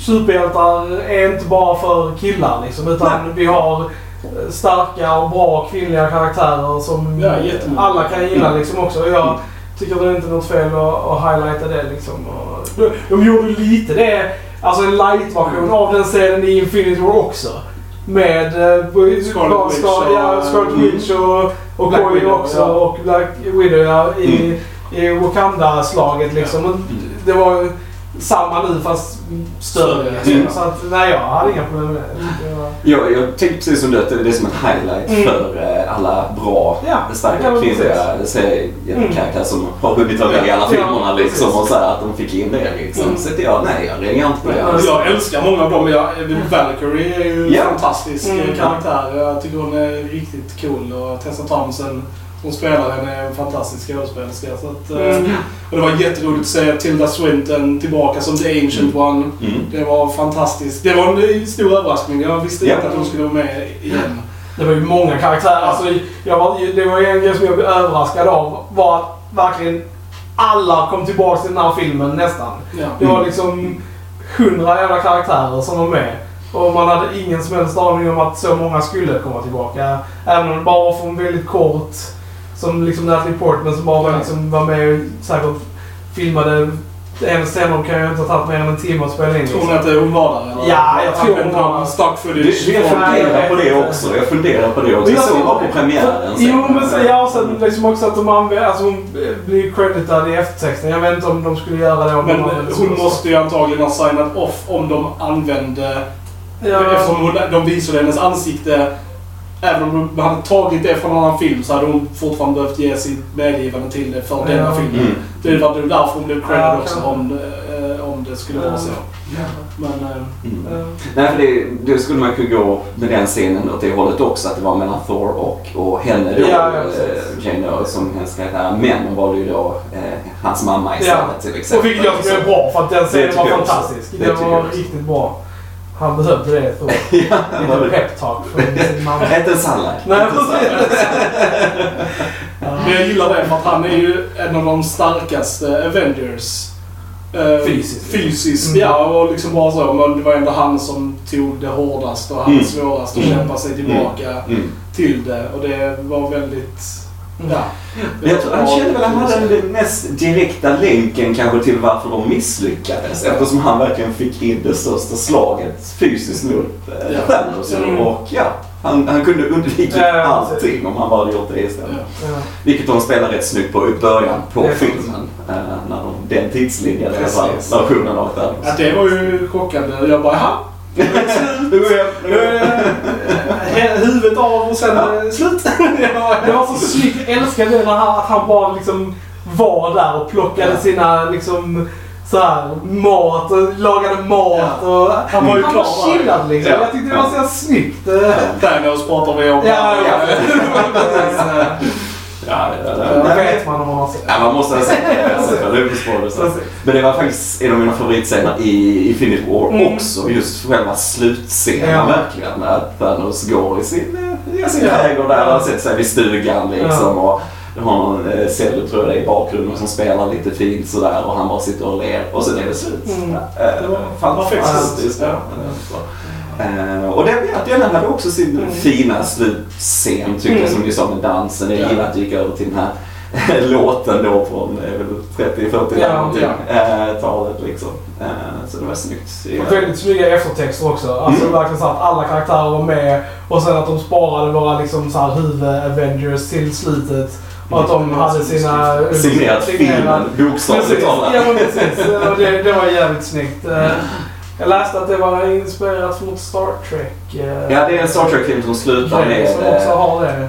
superhjältar är inte bara för killar liksom. Utan vi har eh, starka och bra kvinnliga karaktärer som Ja, alla kan gilla Mm. liksom också. Jag tycker det är inte något fel att, att highlighta det liksom. Och de, de gjorde lite det, alltså en light-version av den scenen i Infinity War också. Med eh, Scarlet Witch och- ja, Scarlet Mm. Witch och, och Black Boy Widow, också ja. och Black Widow ja, i, i Wakanda-slaget liksom. Det var samma nu fast större. Mm. Så att, nej jag hade inga problem med det. det var, Jag, jag tänkte precis som du att det är som en highlight Mm. för eh, alla bra, Ja, starka ja, kvinnliga seriekaraktärer som har hunnit vara med i alla Ja, filmerna liksom, precis. och så här, att de fick in det liksom. Mm. Så att jag, nej jag reagerar inte på det Ja, alls. Jag älskar många av dem. Jag, Valkyrie är ju en Ja. fantastisk Mm. eh, karaktär. Jag tycker hon är riktigt cool. Och Tessa Thompson som spelar henne är en fantastisk skådespelerska. Så att, eh, Mm. Och det var jätteroligt att se Tilda Swinton tillbaka som The Ancient One. Mm. Det var fantastiskt. Det var en stor överraskning. Jag visste Ja. inte att hon skulle vara med igen. Det var ju många karaktärer. Alltså, jag var, det var en grej som jag blev överraskad av. Var att verkligen alla kom tillbaka till den här filmen nästan. Ja. Det var liksom hundra jävla karaktärer som var med. Och man hade ingen som helst aning om att så många skulle komma tillbaka. Även om det bara var för en väldigt kort, som liksom Natalie Portman som bara var, liksom, var med och säkert filmade. En scen kan ju inte ha tagit mer än en timme att spela in. Tror ni Liksom. att hon var där? Eller? Ja, jag tror hon var där. stock Det, footage? jag funderar på det också. Jag funderar på det också. Jag såg bara på premiären Jo, men så, men- ja, och sen liksom också att de använder, alltså hon blir creditad i eftertexten. Jag vet inte om de skulle göra det om Men hon så. måste ju antagligen ha signat off om de använde... Ja, Eftersom hon, de visade hennes ansikte. Även om de hade tagit det från en annan film så hade hon fortfarande behövt ge sitt medgivande till det för Ja. denna filmen. Mm. Det var därför hon blev credit Ja, också om det, eh, om det skulle vara så. Men... eh, Mm. Eh, Nej, för det, det skulle man kunna gå med den scenen åt det hållet också. Att det var mellan Thor och, och henne då. Ja, ja, eh. Jane Doe som hennes karaktär. Men hon valde ju då eh, hans mamma Ja. istället till Och exempel. vilket jag tycker är bra för att den scenen var fantastisk. Det Det tycker jag var riktigt bra. Han behövde det. Thor. ja, Lite peptalk från sin mamma. Ät en sallad. Nej, precis. Men jag gillar det för att han är ju en av de starkaste Avengers. Eh, Fysiskt. Fysiskt, Mm. ja. Och liksom bara så. Men det var ändå han som tog det hårdast och hade Mm. svårast att Mm. kämpa sig tillbaka Mm. till det. Och det var väldigt... Ja. Men Jag tror, han kände väl att han hade den mest direkta länken kanske till varför de misslyckades. Eftersom han verkligen fick in det största slaget fysiskt mot eh, Ja. Thanos. Mm. Och ja, han, han kunde undvikit Ja, allting om han bara hade gjort det istället. Ja. Vilket de spelar rätt snyggt på i början på Det är sant. filmen. Eh, när de, den tidslinjen, i alla fall, versionen av Thanos. Ja, det var ju chockande. Jag bara, jaha. Nu går jag- Eh, Huvudet av och sen eh, slut. Ja, Det var så snyggt. Jag älskade det när han, att han bara liksom var där och plockade Ja. sina liksom så här, mat och lagade mat. Och, Han var ju han klar var där. chillad liksom. Ja. Jag tyckte det var så snyggt. Thanos pratar vi om. Ja, ja. Ja, ja, ja. Det Nej, vet man om man har sett. Ja, man måste ha sett det. Det. Det. Men det var faktiskt en av mina favoritscener i Infinity War Mm. också. Just själva slutscenen Ja. verkligen. När Thanos går i sin, eh, i sin Ja. trädgård där. Ja. Han sätter sig vid stugan liksom. Och det har någon eh, Zelda tror jag det i bakgrunden som spelar lite fint sådär och han bara sitter och ler och sen är det slut. Mm. Eh, Det var fantastiskt Ja. Eh, och det, ja, den hade också sin Mm. fina slutscen tycker jag Mm. som ni sa med dansen. Jag Ja. gillar att det gick över till den här låten då från eh, väl 30-40 Ja, någonting, ja. talet liksom. Eh, så det var snyggt. Och väldigt snygga eftertexter också. Alltså Mm. verkligen så att alla karaktärer var med och sen att de sparade några liksom så här huvud-Avengers till slutet. Och att de hade sina... Signerat filmen, bokstavligt talat. ja men precis. Det, det var jävligt snyggt. Jag läste att det var inspirerat från Star Trek. eh, Ja, det är en Star Trek-film som slutar med... Som också eh, har det.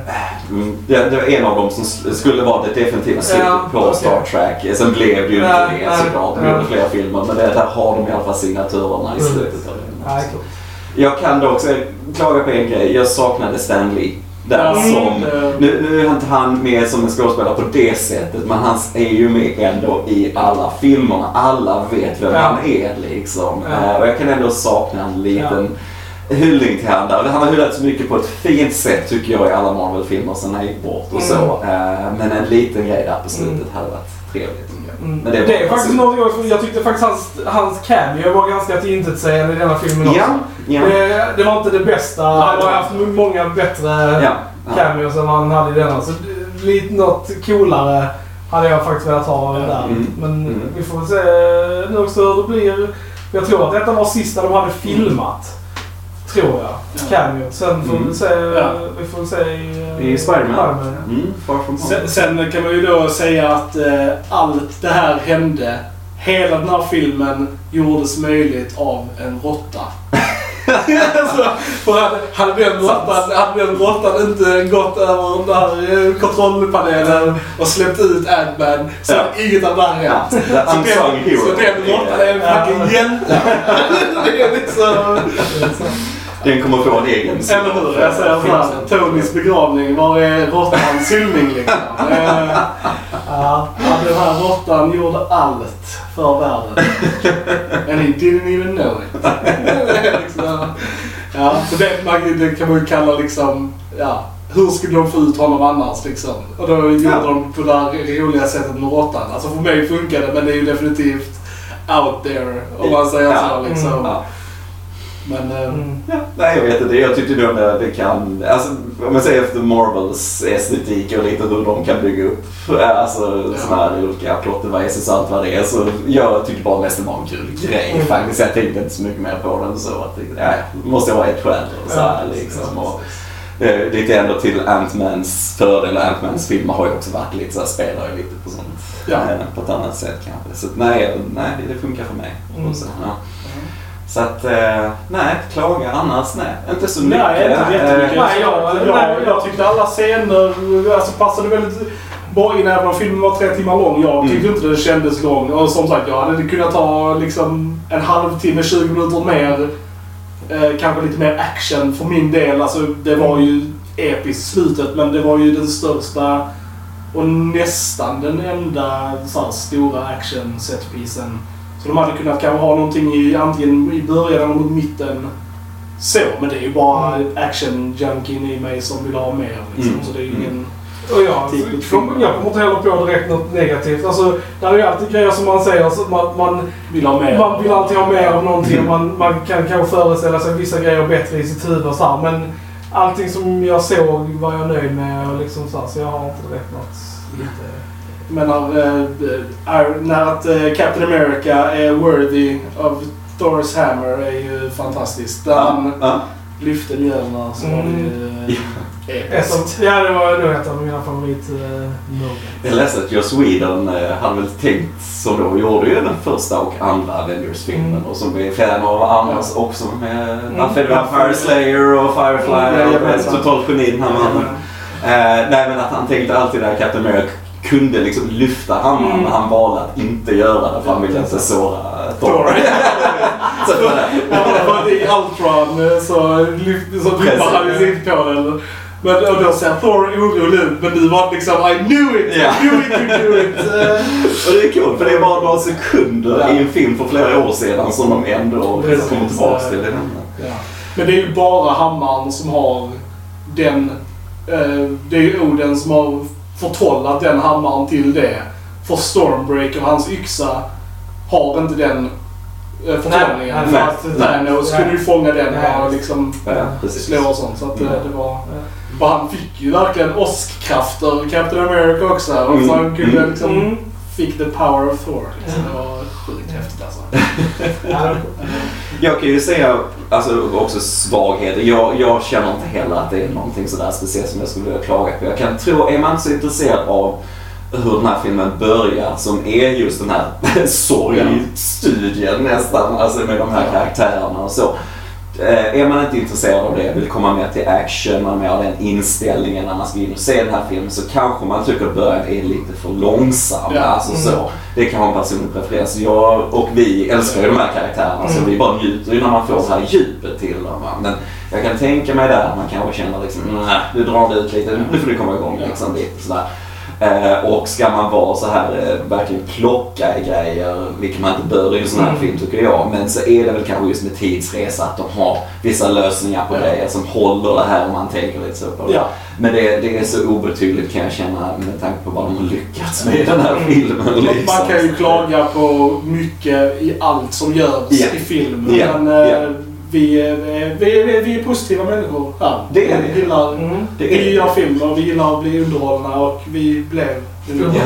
mm, Det, det var en av dem som skulle vara det definitiva slutet Ja, på okej. Star Trek. Sen blev det ju inte det såklart. Det blev fler filmer. Men det, där har de i alla fall signaturerna i Precis. slutet av den. Jag kan dock också klaga på en grej. Jag saknade Stan Lee. Där Mm. som... Nu, nu är inte han med som en skådespelare på det sättet, men han är ju med ändå i alla filmerna. Alla vet vem Ja. han är liksom. Ja. Eh, och jag kan ändå sakna en liten hyllning till honom där. Han har hyllat så mycket på ett fint sätt tycker jag i alla Marvel-filmer sen han gick bort och så. Eh, men en liten grej där på slutet Mm. hade varit trevligt. Mm. Men Det, det är faktiskt något jag, jag tyckte faktiskt hans, hans cameo var ganska till intetsägande i denna filmen också. Ja, ja. Det, det var inte det bästa. Han har haft många bättre ja. ja. cameos än han hade i denna. Så lite något coolare hade jag faktiskt velat ha där. Mm. Men Mm. vi får väl se nu också hur det blir. Jag tror att detta var sista de hade filmat. Tror jag. Ja. Cameo. Sen får vi Mm. väl se, Ja. vi får se i, eh, I Spiderman. Ja. Mm, far from home. Sen, sen kan man ju då säga att eh, allt det här hände. Hela den här filmen gjordes möjligt av en råtta. alltså, för hade, den råttan, hade den råttan inte gått över den där eh, kontrollpanelen och släppt ut Ant-Man så Ja. hade inget av det här Ja, hänt. Så den, så råttan är en fucking hjälte. det är liksom... Den kommer få en egen Eller hur? Jag säger såhär, Tonys begravning, var är råttans hyllning liksom? Eh, Ja. Den här råttan gjorde allt för världen. And he didn't even know it. ja, så det, man, det kan man ju kalla liksom, ja, hur skulle de få ut honom annars liksom? Och då gjorde Ja. de på det här roliga sättet med råttan. Alltså för mig funkar det, men det är ju definitivt out there om man säger Ja. så liksom. Mm. Ja. Men, eh, Mm. Ja, nej, jag vet inte. Jag tyckte nog att det kan... Alltså, om man säger efter Marvels estetik och lite hur de kan bygga upp alltså, Ja. sådana här olika plot devices och allt vad det är. Så jag tyckte bara mest det var en kul grej Mm. faktiskt. Jag tänkte inte så mycket mer på den så att det ja, måste vara ett skäl och så här, liksom. Och, eh, lite ändå till Ant-Mans fördel. Ant-Mans filmer har ju också varit lite så här, spelar ju lite på sånt. Ja. eh, På ett annat sätt kanske. Så nej, nej, det, funkar för mig. Mm. Och så, ja. Så att, eh, nej, klaga annars, nej. Inte så mycket. Nej, inte jättemycket. Eh, Nej, jag- jag, jag, tyckte alla scener alltså, passade väldigt bara innan även om filmen var tre timmar lång. Jag tyckte inte det kändes lång. Och som sagt, jag hade kunnat ta liksom en halvtimme, 20 minuter mer. Eh, kanske lite mer action för min del. Alltså, det var ju episkt slutet, men det var ju den största och nästan den enda så här, stora action setpisen. Så de hade kunnat kanske ha någonting i antingen i början eller mot mitten. Så, men det är ju bara action-junkien i mig som vill ha mer. Liksom. Mm. Så det är ju ingen... Och jag, Typ jag kommer inte heller på direkt något negativt. Alltså, det är ju alltid grejer som man säger, så man, man, Vill ha mer. man vill alltid ha mer av någonting. och Man, man kan kanske föreställa sig vissa grejer bättre i sitt huvud och så här, Men allting som jag såg var jag nöjd med. Och liksom så, här, så jag har inte direkt något lite... Men när, eh, är, när att eh, Captain America är worthy of Thors hammer är ju fantastiskt. Där han Ja. lyfte mjölnar så var det ju eh, episkt. ja, det var nog ett av mina favorit uh, Jag läste att Joss Whedon eh, hade väl tänkt, som då gjorde ju den första och andra Avengers-filmen Mm. och som är fan av andras också med Mm. Vampire Slayer och Firefly Mm, och jajamensan. totalt geni den här mannen. Eh, nej men att han tänkte alltid att Captain America kunde liksom lyfta hammaren Mm. men han valde att inte göra det för han ville inte såra Thor. eh, Ja, för att I Ultron eh, så, lyft- så Precis. vippar han ju lite på den. Men och då ser Thor orolig ut, men du var liksom I knew it! Ja. I knew it, you knew it! Eh, och det är kul för det är bara några sekunder Ja. i en film för flera år sedan som de ändå Precis. kommer tillbaka till. Det. Ja. Men det är ju bara hammaren som har den... Eh, det är ju Oden som har förtrollat den hammaren till det. För Stormbreaker, hans yxa, har inte den eh, förtrollningen. Nej, För nej. Thanos kunde ju fånga den Nej. och liksom Ja, slå och sånt. Så att eh, Mm. det var... Och han fick ju verkligen åskkrafter, Captain America också. Och Mm. så han kunde Mm. liksom... Mm. Fick the power of Thor. Liksom. Det var sjukt häftigt alltså. Ja, Jag kan ju säga alltså, också svagheter. Jag, jag känner inte heller att det är någonting sådär speciellt som jag skulle vilja klaga på. Jag kan tro, är man inte så intresserad av hur den här filmen börjar som är just den här sorgstudien nästan, alltså med de här karaktärerna och så. Eh, Är man inte intresserad av det, vill komma mer till action, man har mer av den inställningen när man ska in och se den här filmen så kanske man tycker att början är lite för långsam. Ja. Alltså Mm. så. Det kan vara en personlig preferens. Jag och vi älskar ju de här karaktärerna så Mm. vi bara njuter ju när man får det här djupet till dem. Men jag kan tänka mig där att man kanske känner liksom, nej, nu drar det ut lite, nu får du komma igång liksom lite sådär. Eh, och ska man vara så här eh, verkligen plocka i grejer, vilket man inte bör i en sån här Mm. film tycker jag. Men så är det väl kanske just med tidsresa att de har vissa lösningar på Ja. grejer som håller det här om man tänker lite så på det. Ja. Men det, det är så obetydligt kan jag känna med tanke på vad de har lyckats med i den här Mm. filmen. Liksom. Man kan ju klaga på mycket i allt som görs Ja. i film. Ja, Men eh, ja. vi, är, vi, är, vi är positiva människor här. Det är vi. vi. Gillar, Mm. Det är vi gillar film och vi gillar att bli underhållna och vi blev underhållna.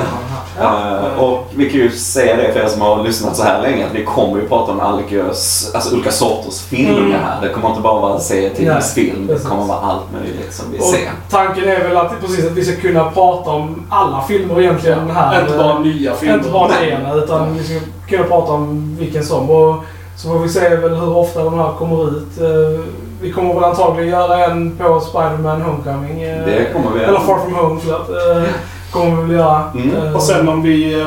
Eh, och vi kan ju säga det för er som har lyssnat så här länge att vi kommer ju prata om Algers, alltså olika sorters filmer Mm. här. Det kommer inte bara vara serietidningsfilm, det kommer vara allt möjligt som vi Och ser. tanken är väl att, precis, att vi ska kunna prata om alla filmer egentligen här. Inte bara nya filmer. Inte bara ena, utan vi ska kunna prata om vilken som. Och så får vi se väl hur ofta de här kommer ut. Eh, Vi kommer väl antagligen göra en på Spider-Man Homecoming. eh, Det kommer vi Eller. Far From Home, förlåt. Eh, Kommer vi väl göra. Mm. Och sen om vi,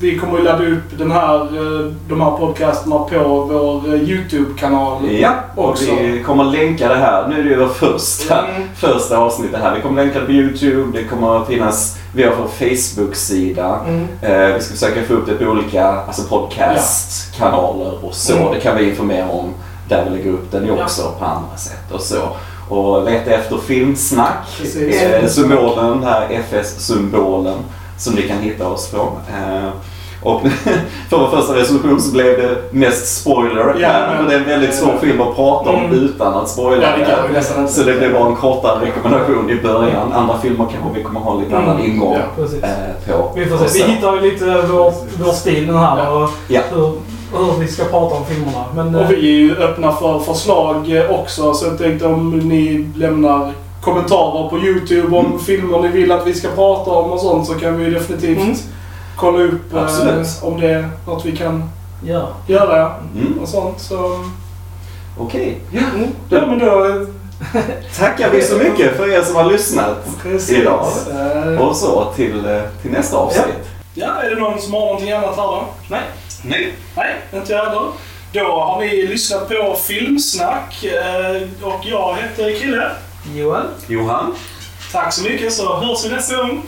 vi kommer att ladda upp den här, eh, de här podcasterna på vår eh, YouTube-kanal. Ja, och Också. vi kommer länka det här. Nu är det ju vår första, Mm. första avsnittet här. Vi kommer länka det på YouTube, det kommer att finnas, vi har vår Facebook-sida. Mm. Eh, vi ska försöka få upp det på olika alltså podcastkanaler och så. Mm. Det kan vi informera om där vi lägger upp den ju Ja. också på andra sätt och så. Och leta efter filmsnack, Precis. eh, symbolen, den här FS-symbolen som ni kan hitta oss på. Eh, och för vår första resolution så blev det mest spoiler. Ja, här, men- för det är en väldigt svår film att prata om Mm. utan att spoila. Ja, det så det blir bara en kortare rekommendation i början. Andra filmer kanske vi kommer ha lite Mm. annan ingång Ja. Eh, på. Vi får se. Vi hittar ju lite vår, vår stil den här Ja. och Ja. hur, hur vi ska prata om filmerna. Men, eh, Och vi är ju öppna för förslag eh, också. Så jag tänkte om ni lämnar kommentarer på YouTube om Mm. filmer ni vill att vi ska prata om och sånt så kan vi ju definitivt Mm. kolla upp eh, om det är något vi kan ja. göra Mm. och sånt. Så, Okej. ja, men då eh, tackar vi så mycket för er som har lyssnat Precis. idag. Eh, Och så till, eh, till nästa avsnitt. Ja, är det någon som har någonting annat här då? Nej. Nej. Nej, inte jag heller. Då har ni lyssnat på Filmsnack och jag heter Krille. Johan? Johan? Tack så mycket så hörs vi nästa gång.